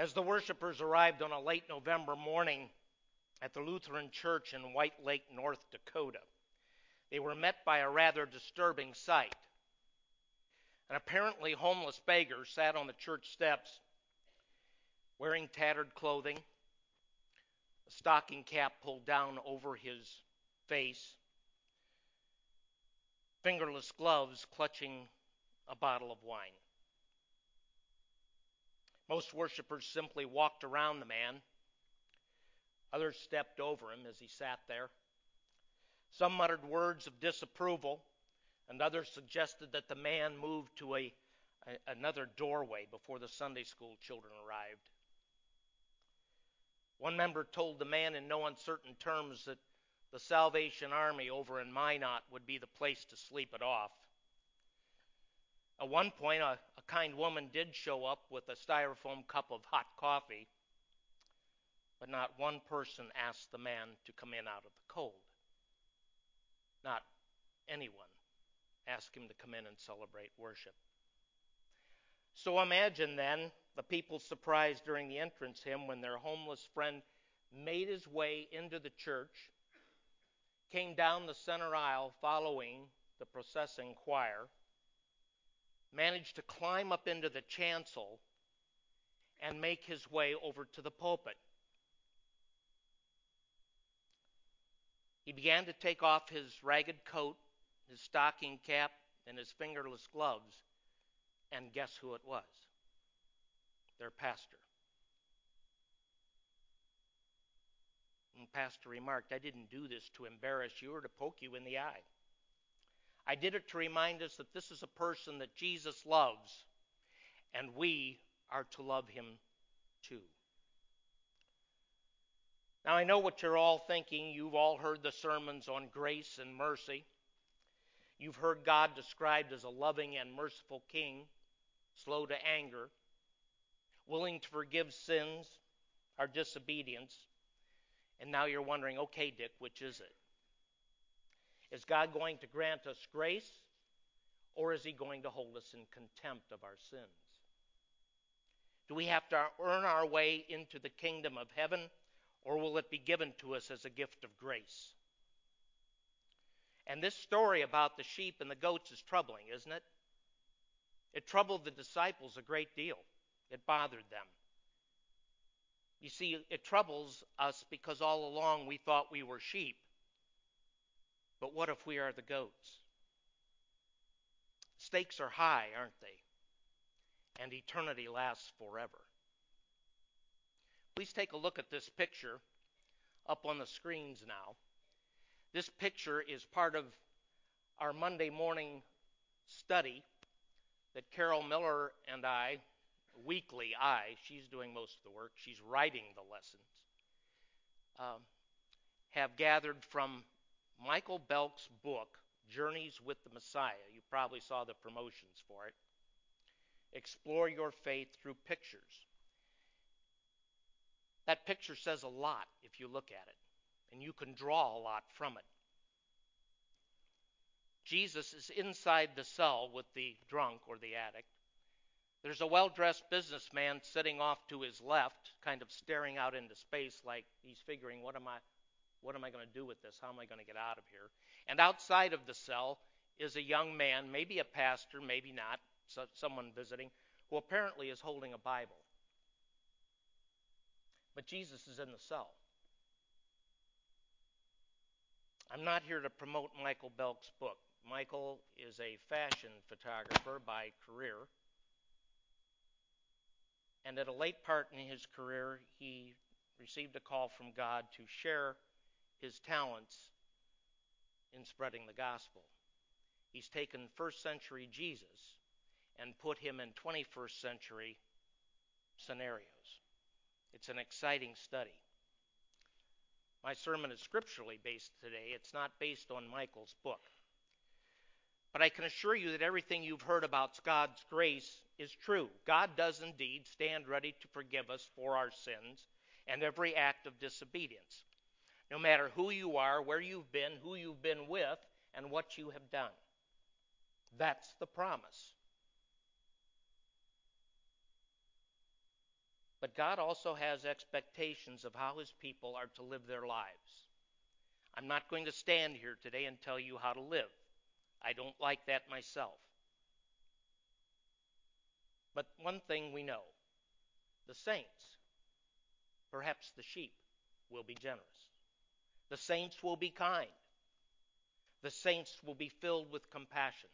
As the worshipers arrived on a late November morning at the Lutheran Church in White Lake, North Dakota, they were met by a rather disturbing sight. An apparently homeless beggar sat on the church steps wearing tattered clothing, a stocking cap pulled down over his face, fingerless gloves clutching a bottle of wine. Most worshippers simply walked around the man. Others stepped over him as he sat there. Some muttered words of disapproval, and others suggested that the man move to a, a, another doorway before the Sunday school children arrived. One member told the man in no uncertain terms that the Salvation Army over in Minot would be the place to sleep it off. At one point, a, a kind woman did show up with a styrofoam cup of hot coffee, but not one person asked the man to come in out of the cold. Not anyone asked him to come in and celebrate worship. So imagine then the people's surprise during the entrance hymn when their homeless friend made his way into the church, came down the center aisle following the processing choir, managed to climb up into the chancel, and make his way over to the pulpit. He began to take off his ragged coat, his stocking cap, and his fingerless gloves, and guess who it was? Their pastor. And pastor remarked, I didn't do this to embarrass you or to poke you in the eye. I did it to remind us that this is a person that Jesus loves, and we are to love him too. Now, I know what you're all thinking. You've all heard the sermons on grace and mercy. You've heard God described as a loving and merciful king, slow to anger, willing to forgive sins, our disobedience. And now you're wondering, okay, Dick, which is it? Is God going to grant us grace, or is He going to hold us in contempt of our sins? Do we have to earn our way into the kingdom of heaven, or will it be given to us as a gift of grace? And this story about the sheep and the goats is troubling, isn't it? It troubled the disciples a great deal, it bothered them. You see, it troubles us because all along we thought we were sheep. But what if we are the goats? Stakes are high, aren't they? And eternity lasts forever. Please take a look at this picture up on the screens now. This picture is part of our Monday morning study that Carol Miller and I, weekly, I, she's doing most of the work, she's writing the lessons, um, have gathered from Michael Belk's book, Journeys with the Messiah. You probably saw the promotions for it. Explore your faith through pictures. That picture says a lot if you look at it, and you can draw a lot from it. Jesus is inside the cell with the drunk or the addict. There's a well dressed businessman sitting off to his left, kind of staring out into space like he's figuring, what am I, what am I going to do with this? How am I going to get out of here? And outside of the cell is a young man, maybe a pastor, maybe not, so someone visiting, who apparently is holding a Bible. But Jesus is in the cell. I'm not here to promote Michael Belk's book. Michael is a fashion photographer by career. And at a late part in his career, he received a call from God to share his talents in spreading the gospel. He's taken first century Jesus and put him in 21st century scenarios. It's an exciting study. My sermon is scripturally based today. It's not based on Michael's book. But I can assure you that everything you've heard about God's grace is true. God does indeed stand ready to forgive us for our sins and every act of disobedience no matter who you are, where you've been, who you've been with, and what you have done. That's the promise. But God also has expectations of how His people are to live their lives. I'm not going to stand here today and tell you how to live. I don't like that myself. But one thing we know the saints, perhaps the sheep, will be generous. The saints will be kind. The saints will be filled with compassion.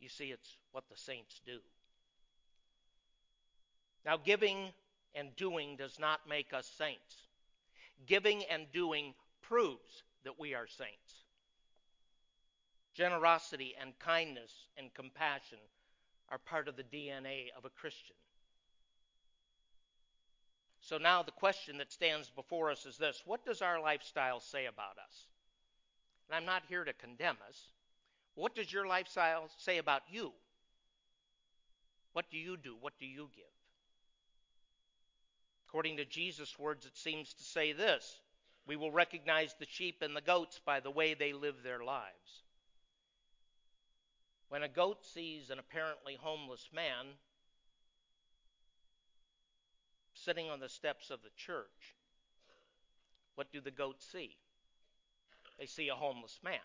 You see, it's what the saints do. Now, giving and doing does not make us saints. Giving and doing proves that we are saints. Generosity and kindness and compassion are part of the DNA of a Christian. So now the question that stands before us is this What does our lifestyle say about us? And I'm not here to condemn us. What does your lifestyle say about you? What do you do? What do you give? According to Jesus' words, it seems to say this We will recognize the sheep and the goats by the way they live their lives. When a goat sees an apparently homeless man sitting on the steps of the church, what do the goats see? They see a homeless man.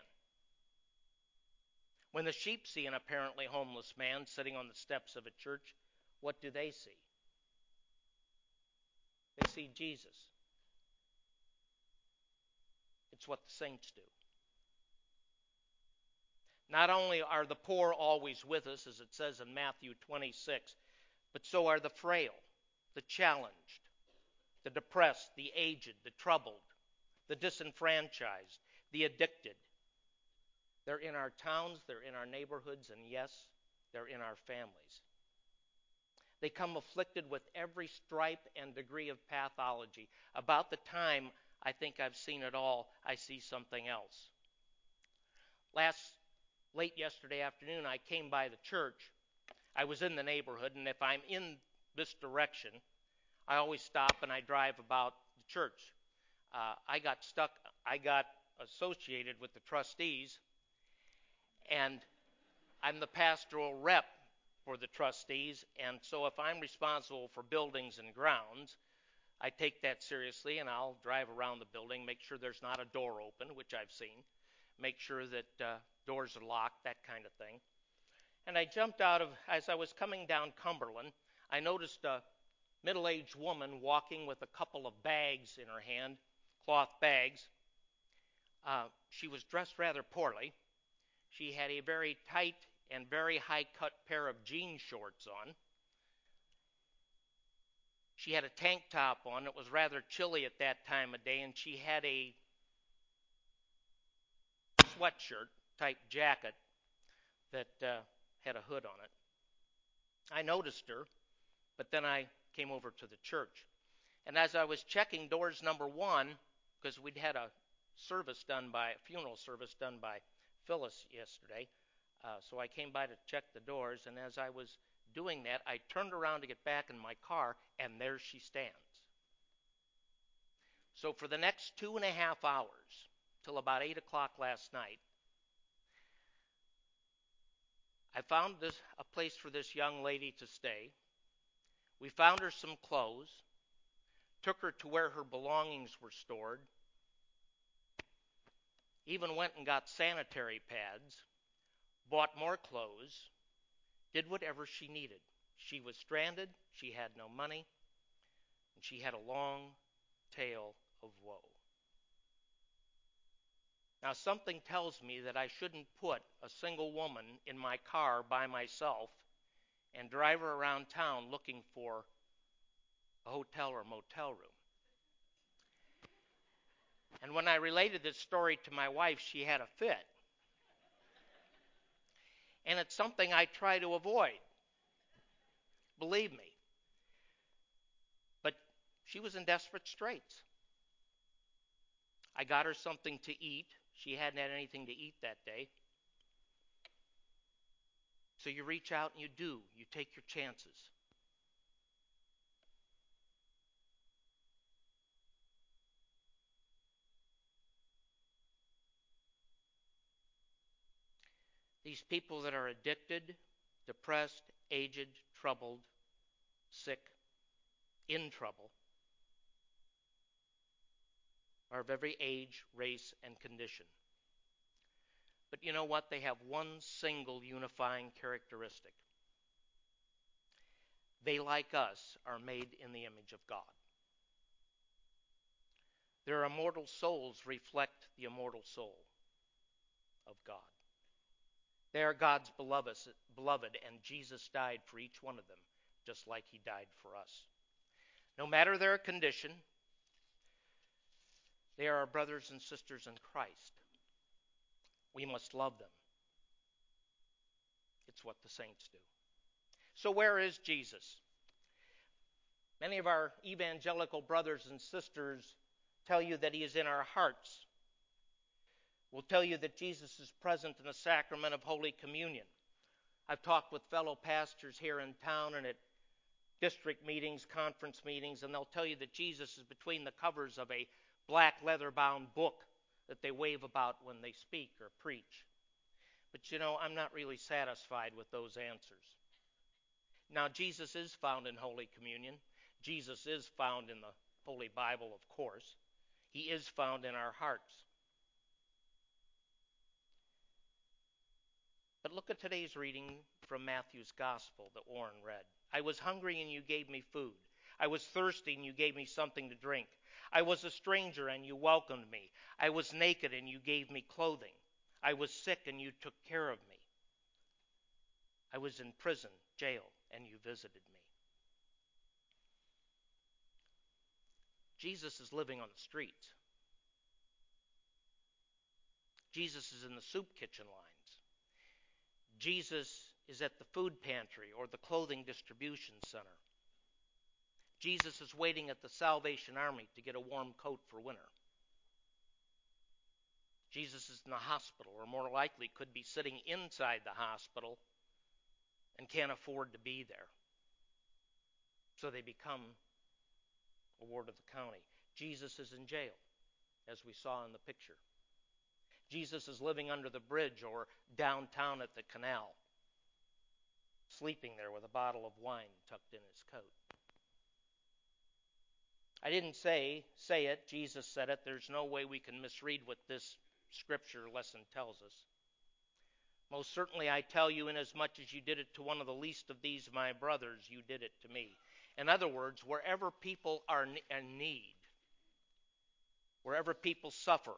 When the sheep see an apparently homeless man sitting on the steps of a church, what do they see? They see Jesus. It's what the saints do. Not only are the poor always with us, as it says in Matthew 26, but so are the frail, the challenged, the depressed, the aged, the troubled, the disenfranchised, the addicted. They're in our towns, they're in our neighborhoods, and yes, they're in our families. They come afflicted with every stripe and degree of pathology. About the time I think I've seen it all, I see something else. Last late yesterday afternoon, I came by the church. I was in the neighborhood, and if I'm in this direction, I always stop and I drive about the church. Uh, I got stuck, I got associated with the trustees, and I'm the pastoral rep for the trustees, and so if I'm responsible for buildings and grounds, I take that seriously and I'll drive around the building, make sure there's not a door open, which I've seen, make sure that uh, doors are locked, that kind of thing. And I jumped out of, as I was coming down Cumberland, I noticed a middle aged woman walking with a couple of bags in her hand, cloth bags. Uh, she was dressed rather poorly. She had a very tight and very high cut pair of jean shorts on. She had a tank top on. It was rather chilly at that time of day, and she had a sweatshirt type jacket that uh, had a hood on it. I noticed her, but then I came over to the church. And as I was checking doors number one, because we'd had a service done by, a funeral service done by Phyllis yesterday, uh, so I came by to check the doors, and as I was doing that, I turned around to get back in my car, and there she stands. So for the next two and a half hours, till about 8 o'clock last night, I found this, a place for this young lady to stay. We found her some clothes, took her to where her belongings were stored, even went and got sanitary pads, bought more clothes, did whatever she needed. She was stranded, she had no money, and she had a long tale of woe. Now, something tells me that I shouldn't put a single woman in my car by myself and drive her around town looking for a hotel or motel room. And when I related this story to my wife, she had a fit. And it's something I try to avoid. Believe me. But she was in desperate straits. I got her something to eat. She hadn't had anything to eat that day. So you reach out and you do. You take your chances. These people that are addicted, depressed, aged, troubled, sick, in trouble, are of every age, race, and condition. You know what? They have one single unifying characteristic. They, like us, are made in the image of God. Their immortal souls reflect the immortal soul of God. They are God's beloved, and Jesus died for each one of them, just like he died for us. No matter their condition, they are our brothers and sisters in Christ. We must love them. It's what the saints do. So, where is Jesus? Many of our evangelical brothers and sisters tell you that he is in our hearts. We'll tell you that Jesus is present in the sacrament of Holy Communion. I've talked with fellow pastors here in town and at district meetings, conference meetings, and they'll tell you that Jesus is between the covers of a black leather bound book that they wave about when they speak or preach. But you know, I'm not really satisfied with those answers. Now, Jesus is found in Holy Communion. Jesus is found in the Holy Bible, of course. He is found in our hearts. But look at today's reading from Matthew's Gospel that Warren read. I was hungry and you gave me food. I was thirsty and you gave me something to drink. I was a stranger and you welcomed me. I was naked and you gave me clothing. I was sick and you took care of me. I was in prison, jail, and you visited me. Jesus is living on the streets. Jesus is in the soup kitchen lines. Jesus is at the food pantry or the clothing distribution center. Jesus is waiting at the Salvation Army to get a warm coat for winter. Jesus is in the hospital, or more likely could be sitting inside the hospital and can't afford to be there. So they become a ward of the county. Jesus is in jail, as we saw in the picture. Jesus is living under the bridge or downtown at the canal, sleeping there with a bottle of wine tucked in his coat. I didn't say say it, Jesus said it. There's no way we can misread what this scripture lesson tells us. Most certainly I tell you, inasmuch as you did it to one of the least of these my brothers, you did it to me. In other words, wherever people are in need, wherever people suffer,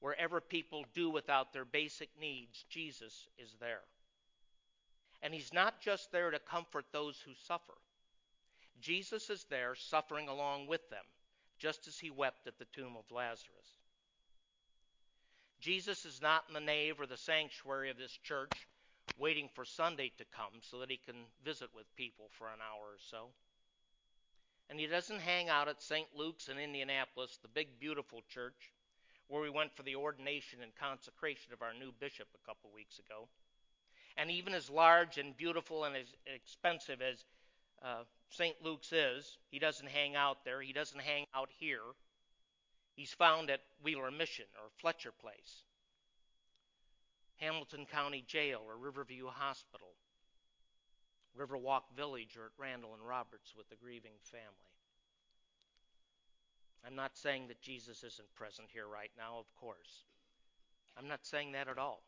wherever people do without their basic needs, Jesus is there. And He's not just there to comfort those who suffer, Jesus is there suffering along with them, just as He wept at the tomb of Lazarus. Jesus is not in the nave or the sanctuary of this church waiting for Sunday to come so that he can visit with people for an hour or so. And he doesn't hang out at St. Luke's in Indianapolis, the big, beautiful church where we went for the ordination and consecration of our new bishop a couple weeks ago. And even as large and beautiful and as expensive as uh, St. Luke's is, he doesn't hang out there. He doesn't hang out here. He's found at Wheeler Mission or Fletcher Place. Hamilton County Jail or Riverview Hospital, Riverwalk Village or at Randall and Roberts with the grieving family. I'm not saying that Jesus isn't present here right now, of course. I'm not saying that at all.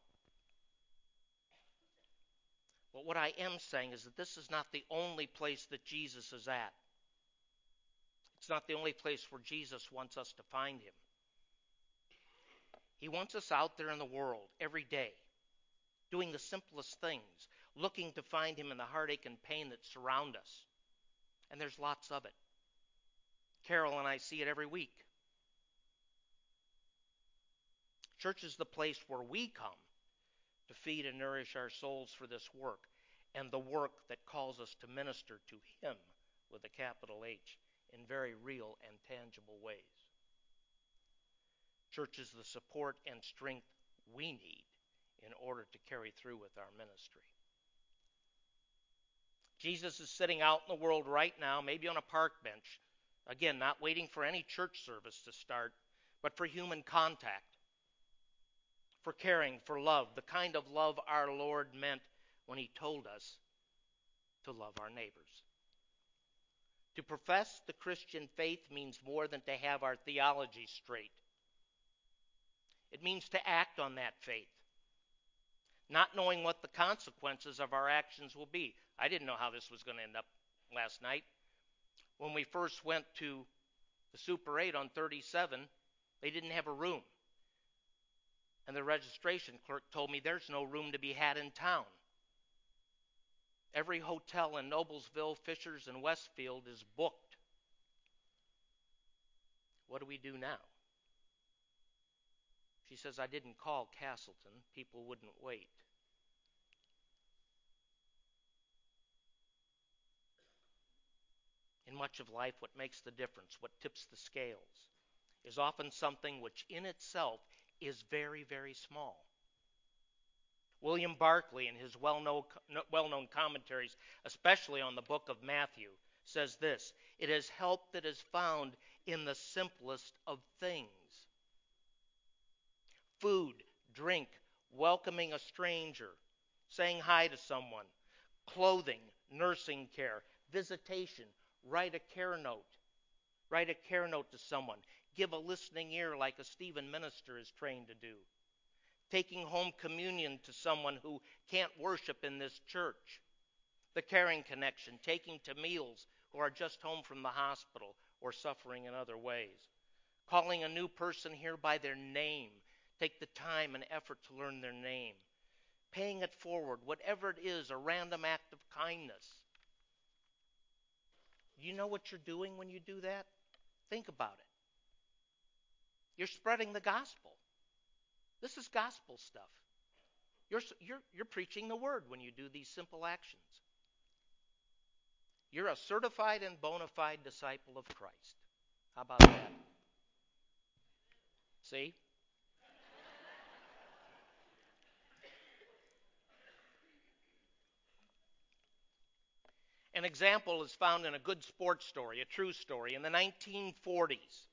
But what I am saying is that this is not the only place that Jesus is at. It's not the only place where Jesus wants us to find him. He wants us out there in the world every day, doing the simplest things, looking to find Him in the heartache and pain that surround us. And there's lots of it. Carol and I see it every week. Church is the place where we come to feed and nourish our souls for this work and the work that calls us to minister to Him with a capital H in very real and tangible ways. Church is the support and strength we need in order to carry through with our ministry. Jesus is sitting out in the world right now, maybe on a park bench, again, not waiting for any church service to start, but for human contact, for caring, for love, the kind of love our Lord meant when He told us to love our neighbors. To profess the Christian faith means more than to have our theology straight. It means to act on that faith, not knowing what the consequences of our actions will be. I didn't know how this was going to end up last night. When we first went to the Super 8 on 37, they didn't have a room. And the registration clerk told me there's no room to be had in town. Every hotel in Noblesville, Fishers, and Westfield is booked. What do we do now? She says, I didn't call Castleton. People wouldn't wait. In much of life, what makes the difference, what tips the scales, is often something which in itself is very, very small. William Barclay, in his well known commentaries, especially on the book of Matthew, says this It is help that is found in the simplest of things food, drink, welcoming a stranger, saying hi to someone, clothing, nursing care, visitation, write a care note. Write a care note to someone. Give a listening ear like a Stephen minister is trained to do taking home communion to someone who can't worship in this church, the caring connection, taking to meals who are just home from the hospital or suffering in other ways, calling a new person here by their name, take the time and effort to learn their name, paying it forward, whatever it is, a random act of kindness. You know what you're doing when you do that? Think about it. You're spreading the gospel. This is gospel stuff. You're, you're, you're preaching the word when you do these simple actions. You're a certified and bona fide disciple of Christ. How about that? See? An example is found in a good sports story, a true story. In the 1940s,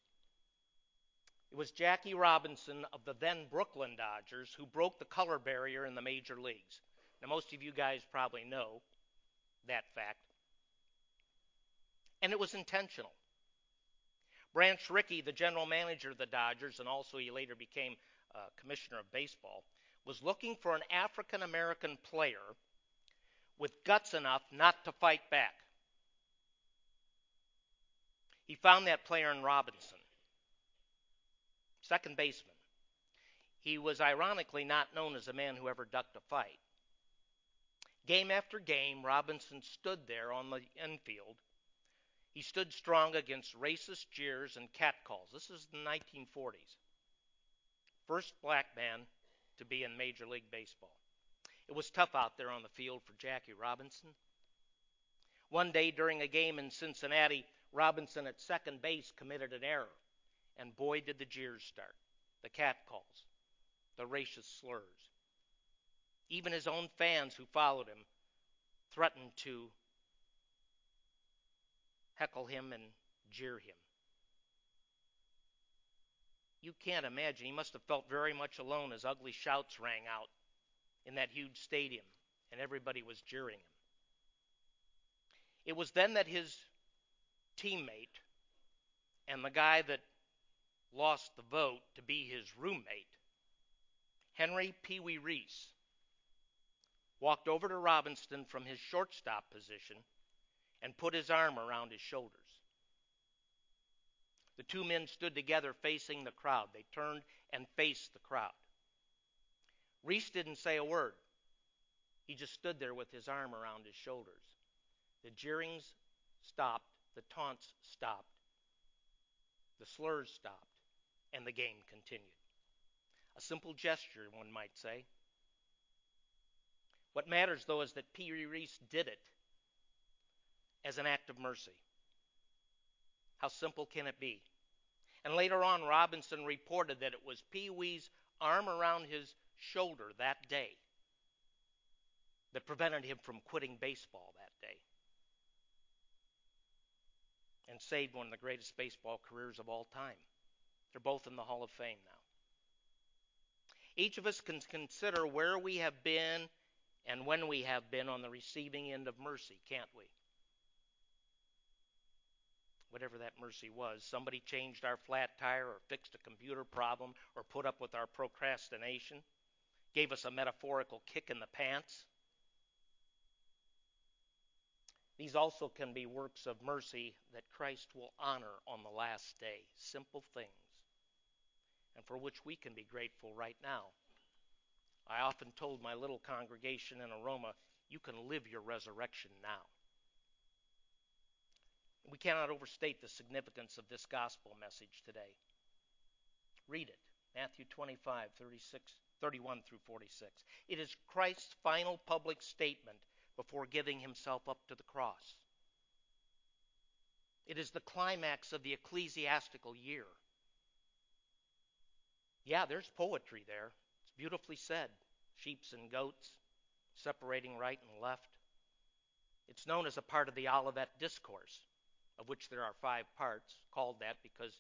it was Jackie Robinson of the then Brooklyn Dodgers who broke the color barrier in the major leagues. Now, most of you guys probably know that fact. And it was intentional. Branch Rickey, the general manager of the Dodgers, and also he later became uh, commissioner of baseball, was looking for an African American player with guts enough not to fight back. He found that player in Robinson second baseman. He was ironically not known as a man who ever ducked a fight. Game after game, Robinson stood there on the infield. He stood strong against racist jeers and catcalls. This is the 1940s. First black man to be in Major League Baseball. It was tough out there on the field for Jackie Robinson. One day during a game in Cincinnati, Robinson at second base committed an error. And boy, did the jeers start the catcalls, the racist slurs. Even his own fans who followed him threatened to heckle him and jeer him. You can't imagine. He must have felt very much alone as ugly shouts rang out in that huge stadium and everybody was jeering him. It was then that his teammate and the guy that lost the vote to be his roommate, Henry Pee Wee Reese walked over to Robinson from his shortstop position and put his arm around his shoulders. The two men stood together facing the crowd. They turned and faced the crowd. Reese didn't say a word. He just stood there with his arm around his shoulders. The jeerings stopped, the taunts stopped, the slurs stopped and the game continued. A simple gesture, one might say. What matters, though, is that Pee Reese did it as an act of mercy. How simple can it be? And later on, Robinson reported that it was Pee Wee's arm around his shoulder that day that prevented him from quitting baseball that day and saved one of the greatest baseball careers of all time. They're both in the Hall of Fame now. Each of us can consider where we have been and when we have been on the receiving end of mercy, can't we? whatever that mercy was. Somebody changed our flat tire or fixed a computer problem or put up with our procrastination, gave us a metaphorical kick in the pants. These also can be works of mercy that Christ will honor on the last day. Simple things, and for which we can be grateful right now. I often told my little congregation in Aroma, you can live your resurrection now. We cannot overstate the significance of this gospel message today. Read it Matthew 25, 36, 31 through 46. It is Christ's final public statement before giving himself up to the cross. It is the climax of the ecclesiastical year. Yeah, there's poetry there. It's beautifully said. Sheeps and goats, separating right and left. It's known as a part of the Olivet Discourse, of which there are five parts, called that because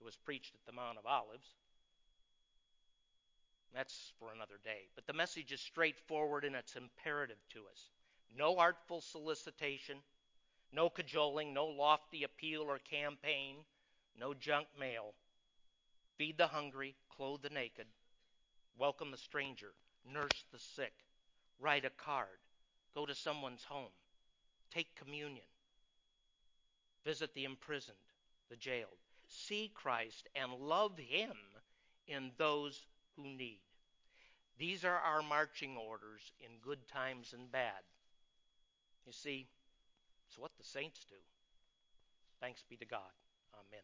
it was preached at the Mount of Olives. That's for another day. But the message is straightforward and it's imperative to us. No artful solicitation, no cajoling, no lofty appeal or campaign, no junk mail. Feed the hungry, clothe the naked, welcome the stranger, nurse the sick, write a card, go to someone's home, take communion, visit the imprisoned, the jailed. See Christ and love Him in those who need. These are our marching orders in good times and bad. You see, it's what the saints do. Thanks be to God. Amen.